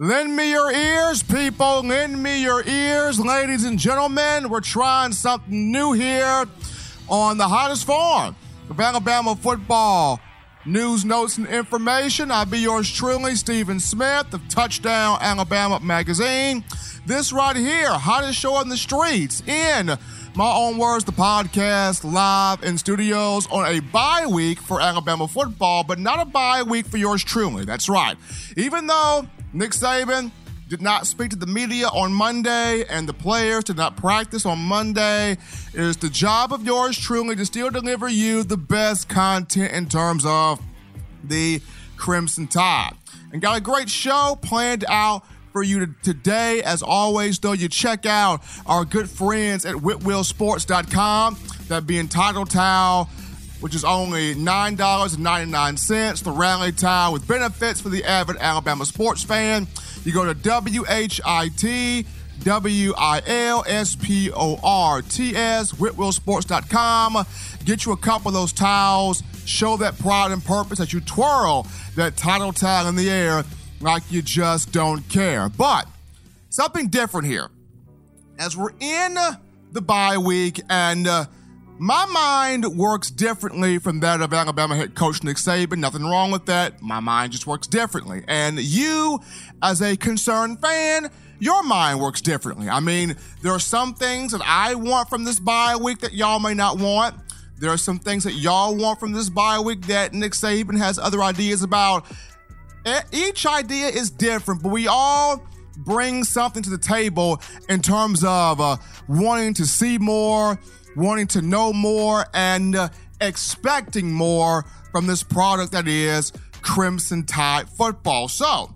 Lend me your ears, people. Lend me your ears, ladies and gentlemen. We're trying something new here on the hottest farm of Alabama football. News, notes, and information. I'll be yours truly, Stephen Smith of Touchdown Alabama Magazine. This right here, hottest show on the streets in my own words, the podcast live in studios on a bye week for Alabama football, but not a bye week for yours truly. That's right. Even though Nick Saban did not speak to the media on Monday, and the players did not practice on Monday. It is the job of yours truly to still deliver you the best content in terms of the Crimson Tide. And got a great show planned out for you today. As always, though, you check out our good friends at WhitwillSports.com. That being Title Towel which is only $9.99. The rally towel with benefits for the avid Alabama sports fan. You go to W-H-I-T W-I-L-S-P-O-R-T-S, WhitwillSports.com. Get you a couple of those towels. Show that pride and purpose as you twirl that title towel in the air like you just don't care. But something different here. As we're in the bye week and uh, my mind works differently from that of Alabama head coach Nick Saban. Nothing wrong with that. My mind just works differently. And you, as a concerned fan, your mind works differently. I mean, there are some things that I want from this bye week that y'all may not want. There are some things that y'all want from this bye week that Nick Saban has other ideas about. Each idea is different, but we all bring something to the table in terms of uh, wanting to see more, wanting to know more and uh, expecting more from this product that is Crimson Tide football. So,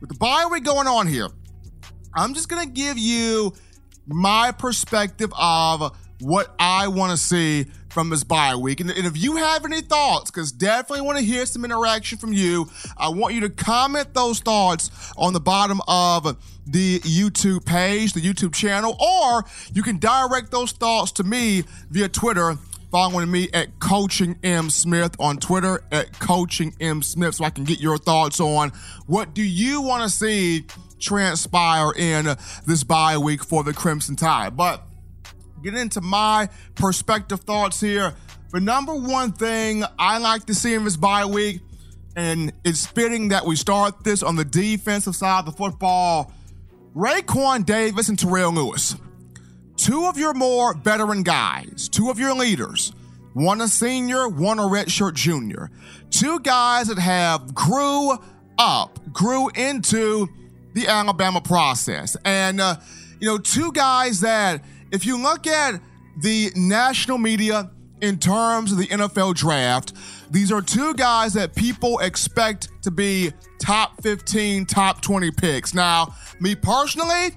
with the bye week going on here, I'm just going to give you my perspective of what I want to see from this bye week. And, and if you have any thoughts, because definitely want to hear some interaction from you, I want you to comment those thoughts on the bottom of the YouTube page, the YouTube channel, or you can direct those thoughts to me via Twitter following me at Coaching M Smith on Twitter at Coaching M Smith so I can get your thoughts on what do you want to see transpire in this bye week for the Crimson Tide. But get into my perspective thoughts here. The number one thing I like to see in this bye week, and it's fitting that we start this on the defensive side of the football. Raekwon Davis and Terrell Lewis, two of your more veteran guys, two of your leaders, one a senior, one a redshirt junior, two guys that have grew up, grew into the Alabama process, and uh, you know, two guys that if you look at the national media in terms of the NFL draft, these are two guys that people expect to be top 15, top 20 picks. Now, me personally,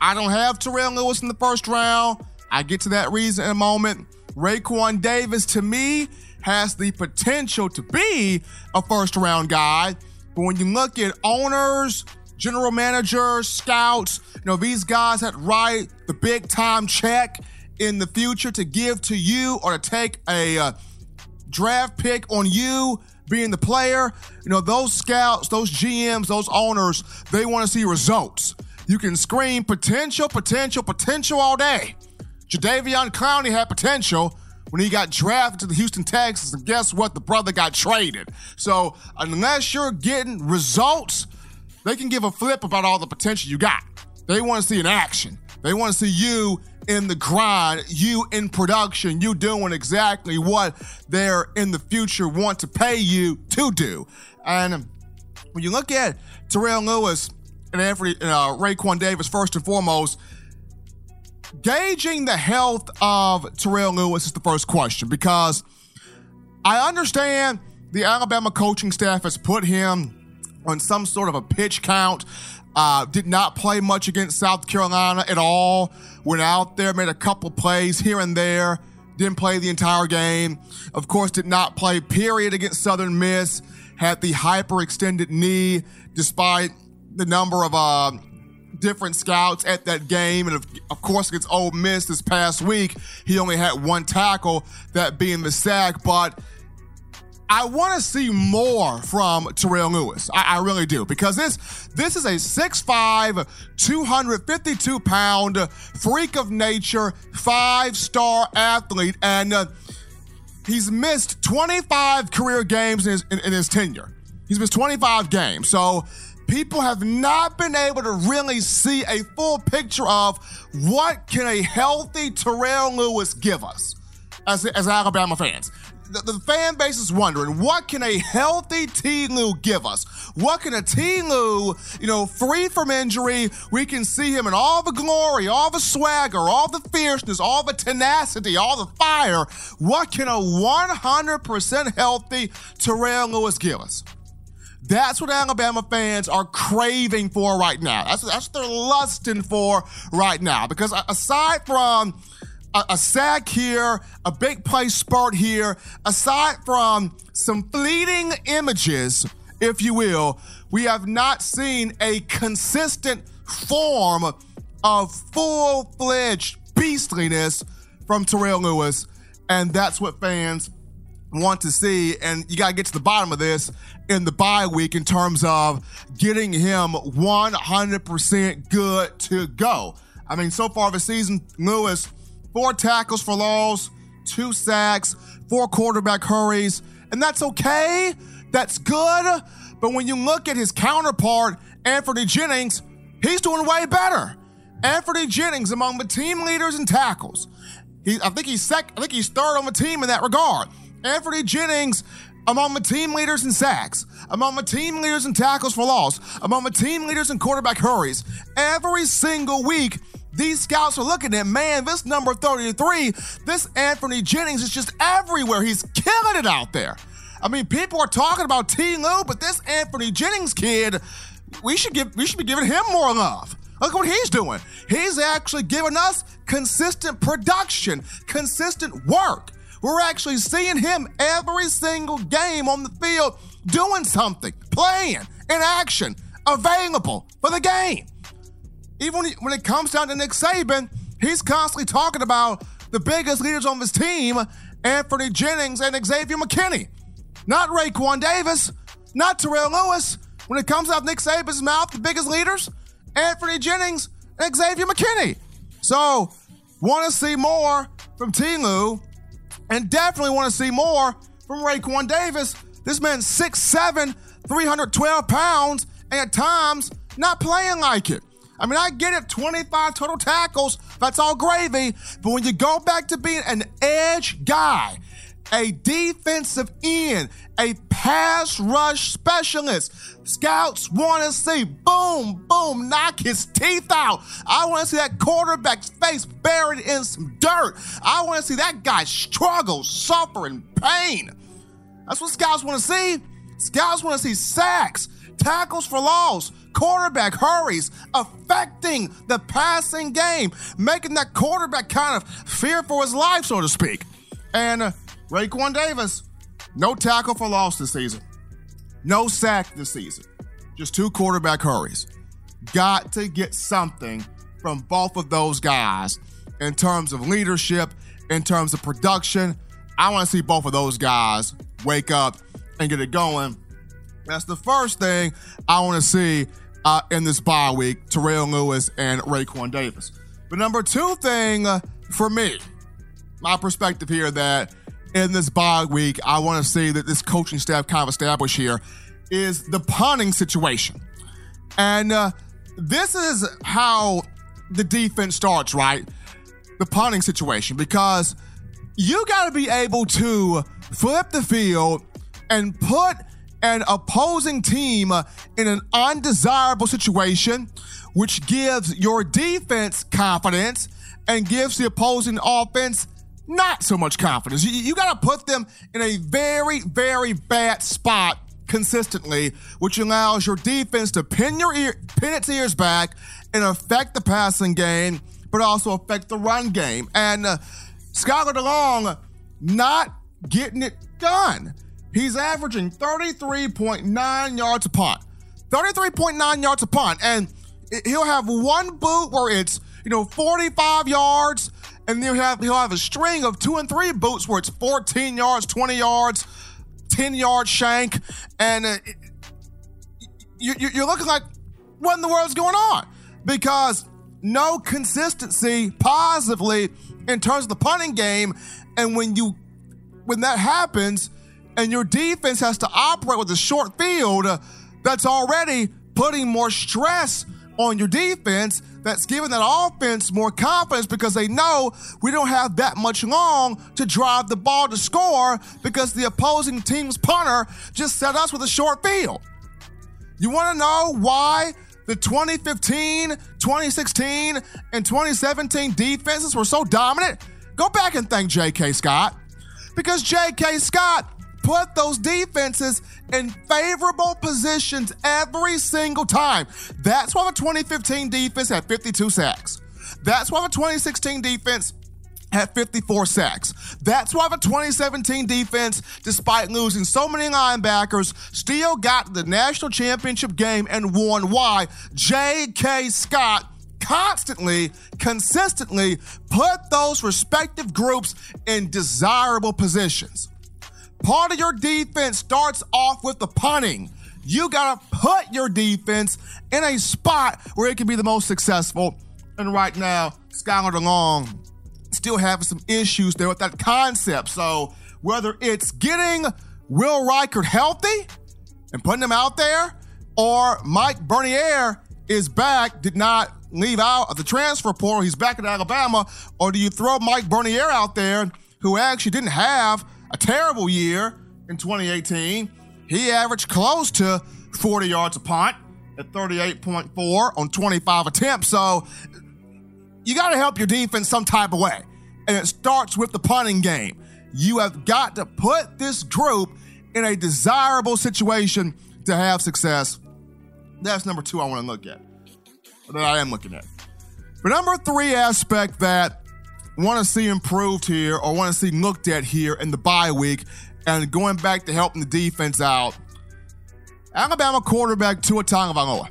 I don't have Terrell Lewis in the first round. I get to that reason in a moment. Raekwon Davis, to me, has the potential to be a first round guy. But when you look at owners, general managers, scouts, you know, these guys that write the big time check in the future to give to you or to take a uh, draft pick on you being the player. You know, those scouts, those GMs, those owners, they want to see results. You can scream potential, potential, potential all day. Jadeveon Clowney had potential when he got drafted to the Houston Texans, and guess what? The brother got traded. So unless you're getting results, they can give a flip about all the potential you got. They want to see an action. They want to see you in the grind, you in production, you doing exactly what they're in the future want to pay you to do. And when you look at Terrell Lewis and Anthony uh, Raekwon Davis, first and foremost, gauging the health of Terrell Lewis is the first question because I understand the Alabama coaching staff has put him on some sort of a pitch count. Uh, did not play much against South Carolina at all. Went out there, made a couple plays here and there. Didn't play the entire game. Of course, did not play period against Southern Miss. Had the hyperextended knee, despite the number of uh, different scouts at that game. And of, of, course, against Ole Miss this past week, he only had one tackle, that being the sack. But I want to see more from Terrell Lewis. I, I, really do because this this is a 6'5", 252 pound freak of nature, five star athlete, and uh, he's missed 25 career games in his, in, in his tenure. He's missed 25 games, so people have not been able to really see a full picture of what can a healthy Terrell Lewis give us as, as Alabama fans the, the, fan base is wondering what can a healthy T. Lou give us? What can a T. Lou, you know, free from injury, we can see him in all the glory, all the swagger, all the fierceness, all the tenacity, all the fire. What can a 100% healthy Terrell Lewis give us? That's what Alabama fans are craving for right now. That's, that's what they're lusting for right now. Because aside from a, a sack here, a big play spurt here, aside from some fleeting images, if you will, we have not seen a consistent form of full fledged beastliness from Terrell Lewis. And that's what fans want to see. And you got to get to the bottom of this in the bye week in terms of getting him 100% good to go. I mean, so far this season, Lewis four tackles for loss, two sacks, four quarterback hurries, and that's okay. That's good. But when you look at his counterpart, Anfernee Jennings, he's doing way better. Anfernee Jennings among the team leaders in tackles. He, I think he's sec. I think he's third on the team in that regard. Anfernee Jennings among the team leaders in sacks, among the team leaders in tackles for loss, among the team leaders in quarterback hurries. Every single week, these scouts are looking at, man, this number 33, this Anfernee Jennings is just everywhere. He's killing it out there. I mean, people are talking about T. Lue, but this Anthony Jennings kid, we should give we should be giving him more love. Look what he's doing. He's actually giving us consistent production, consistent work. We're actually seeing him every single game on the field doing something, playing, in action, available for the game. Even when, he, when it comes down to Nick Saban, he's constantly talking about the biggest leaders on his team, Anfernee Jennings and Xavier McKinney. Not Raekwon Davis, not Terrell Lewis. When it comes out of Nick Saban's mouth, the biggest leaders, Anfernee Jennings and Xavier McKinney. So, want to see more from T. Lue, and definitely want to see more from Raekwon Davis. This man's 6'7, 312 pounds, and at times not playing like it. I mean, I get it, 25 total tackles, that's all gravy. But when you go back to being an edge guy, a defensive end, a pass rush specialist. Scouts want to see boom, boom, knock his teeth out. I want to see that quarterback's face buried in some dirt. I want to see that guy struggle, suffer, in pain. That's what scouts want to see. Scouts want to see sacks, tackles for loss, quarterback hurries, affecting the passing game, making that quarterback kind of fear for his life, so to speak. And uh, Raekwon Davis, no tackle for loss this season, no sack this season, just two quarterback hurries. Got to get something from both of those guys in terms of leadership, in terms of production. I want to see both of those guys wake up and get it going. That's the first thing I want to see uh, in this bye week, Terrell Lewis and Raekwon Davis. But number two thing uh, for me, my perspective here that in this bye week, I want to see that this coaching staff kind of established here is the punting situation. And uh, this is how the defense starts, right? The punting situation, because you got to be able to flip the field and put an opposing team in an undesirable situation, which gives your defense confidence and gives the opposing offense not so much confidence. You, you got to put them in a very, very bad spot consistently, which allows your defense to pin your ear, pin its ears back and affect the passing game, but also affect the run game. And uh, Skyler DeLong not getting it done. He's averaging 33.9 yards a punt. 33.9 yards a punt. And he'll have one boot where it's, you know, 45 yards, and then he'll have he'll have a string of two and three boots where it's 14 yards, 20 yards, 10 yard shank, and uh, you, you're looking like, what in the world's going on? Because no consistency positively in terms of the punting game. And when you when that happens and your defense has to operate with a short field, that's already putting more stress on your defense that's giving that offense more confidence because they know we don't have that much long to drive the ball to score because the opposing team's punter just set us with a short field. You want to know why the 2015, 2016, and 2017 defenses were so dominant? Go back and thank J.K. Scott because J.K. Scott put those defenses in favorable positions every single time. That's why the 2015 defense had 52 sacks. That's why the 2016 defense had 54 sacks. That's why the 2017 defense, despite losing so many linebackers, still got the national championship game and won. Why? J.K. Scott constantly, consistently put those respective groups in desirable positions. Part of your defense starts off with the punting. You got to put your defense in a spot where it can be the most successful. And right now, Skyler DeLong still having some issues there with that concept. So whether it's getting Will Reichard healthy and putting him out there, or Mike Bernier is back, did not leave out of the transfer portal, he's back in Alabama, or do you throw Mike Bernier out there, who actually didn't have a terrible year in 2018. He averaged close to 40 yards a punt at 38.4 on 25 attempts. So you got to help your defense some type of way. And it starts with the punting game. You have got to put this group in a desirable situation to have success. That's number two I want to look at, that I am looking at. But number three aspect that want to see improved here or want to see looked at here in the bye week and going back to helping the defense out. Alabama quarterback Tua Tagovailoa.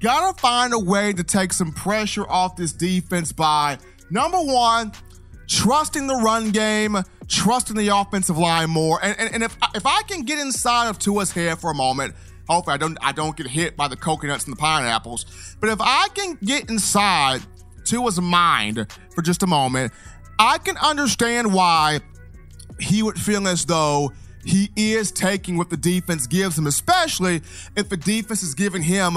Gotta find a way to take some pressure off this defense by number one, trusting the run game, trusting the offensive line more. And, and, and if if I can get inside of Tua's head for a moment, hopefully I don't I don't get hit by the coconuts and the pineapples. But if I can get inside Tua's mind for just a moment, I can understand why he would feel as though he is taking what the defense gives him, especially if the defense is giving him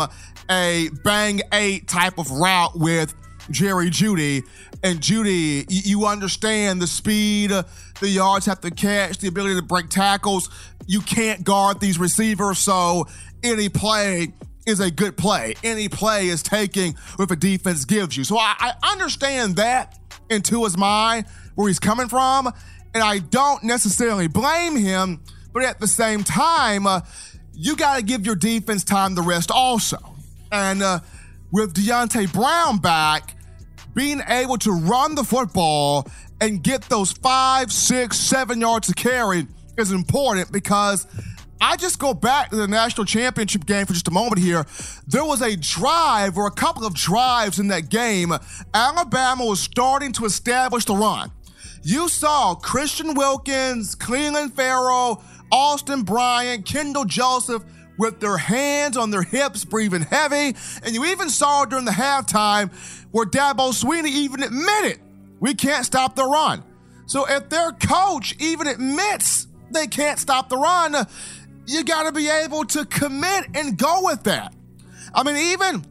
a bang eight type of route with Jerry Jeudy. And Jeudy, you understand the speed, the yards have to catch, the ability to break tackles. You can't guard these receivers, so any play is a good play. Any play is taking what the defense gives you. So I, I understand that into his mind, where he's coming from, and I don't necessarily blame him, but at the same time, uh, you got to give your defense time to rest also. And uh, with Deonte Brown back, being able to run the football and get those five, six, seven yards to carry is important because I just go back to the national championship game for just a moment here. There was a drive or a couple of drives in that game. Alabama was starting to establish the run. You saw Christian Wilkins, Clelin Ferrell, Austin Bryant, Kendall Joseph with their hands on their hips, breathing heavy. And you even saw during the halftime where Dabo Swinney even admitted we can't stop the run. So if their coach even admits they can't stop the run, you got to be able to commit and go with that. I mean, even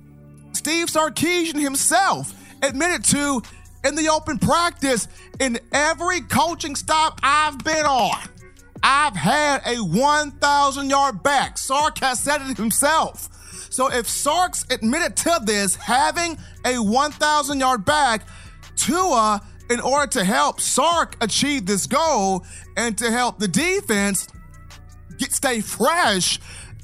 Steve Sarkisian himself admitted to in the open practice in every coaching stop I've been on. I've had a 1,000 yard back. Sark has said it himself. So if Sark's admitted to this, having a 1,000 yard back, Tua, in order to help Sark achieve this goal and to help the defense, get stay fresh,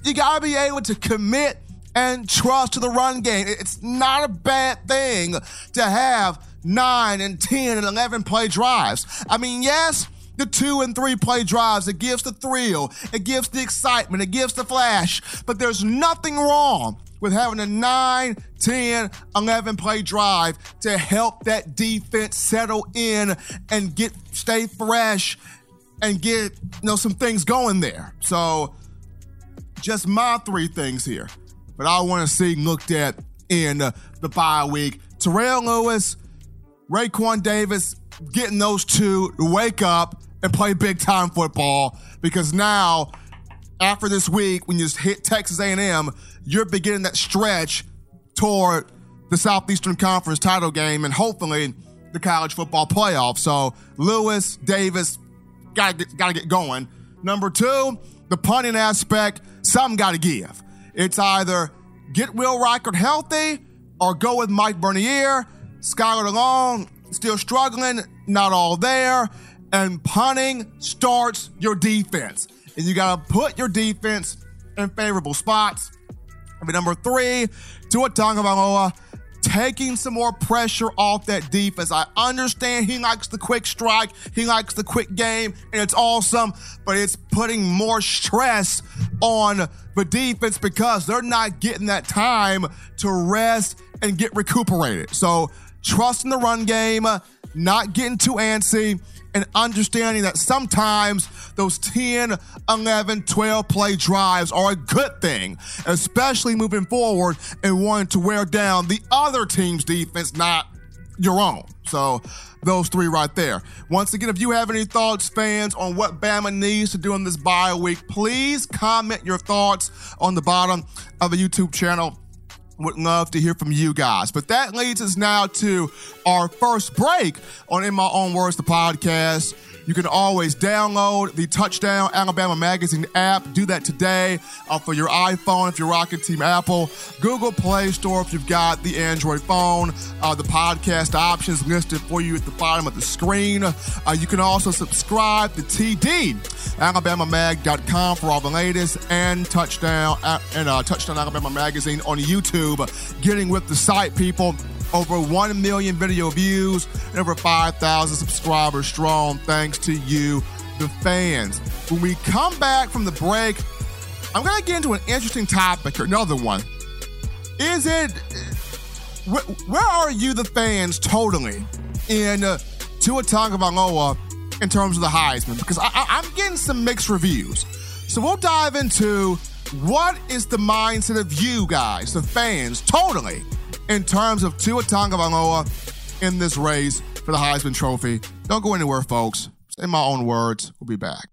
you got to be able to commit and trust to the run game. It's not a bad thing to have nine and 10 and 11 play drives. I mean, yes, the two and three play drives, it gives the thrill, it gives the excitement, it gives the flash, but there's nothing wrong with having a 9, 10, 11 play drive to help that defense settle in and get stay fresh and get you know some things going there. So just my three things here, but I want to see looked at in the bye week. Terrell Lewis, Raekwon Davis, getting those two to wake up and play big time football because now after this week when you just hit Texas A&M, you're beginning that stretch toward the Southeastern Conference title game and hopefully the college football playoff. So Lewis, Davis, gotta get, gotta get going. Number two, the punting aspect, something gotta give. It's either get Will Reichard healthy or go with Mike Bernier. Skyler DeLong, still struggling, not all there. And punting starts your defense. And you gotta put your defense in favorable spots. I mean, number three, Tua Tagovailoa taking some more pressure off that defense. I understand he likes the quick strike, he likes the quick game, and it's awesome, but it's putting more stress on the defense because they're not getting that time to rest and get recuperated. So, trusting the run game, not getting too antsy, and understanding that sometimes those 10, 11, 12 play drives are a good thing, especially moving forward and wanting to wear down the other team's defense, not your own. So, those three right there. Once again, if you have any thoughts, fans, on what Bama needs to do in this bye week, please comment your thoughts on the bottom of the YouTube channel would love to hear from you guys. But that leads us now to our first break on In My Own Words, the podcast. You can always download the Touchdown Alabama Magazine app. Do that today uh, for your iPhone if you're rocking Team Apple. Google Play Store if you've got the Android phone. Uh, the podcast options listed for you at the bottom of the screen. Uh, you can also subscribe to TD, AlabamaMag.com for all the latest, and Touchdown uh, and uh, Touchdown Alabama Magazine on YouTube. Getting with the site, people over 1 million video views and over 5,000 subscribers strong, thanks to you, the fans. When we come back from the break, I'm going to get into an interesting topic, or another one. Is it, where, are you, the fans, totally in uh, Tua Tagovailoa in terms of the Heisman? Because I, I, I'm getting some mixed reviews. So we'll dive into what is the mindset of you guys, the fans, totally in terms of Tua Tagovailoa in this race for the Heisman Trophy. Don't go anywhere, folks. In my own words, we'll be back.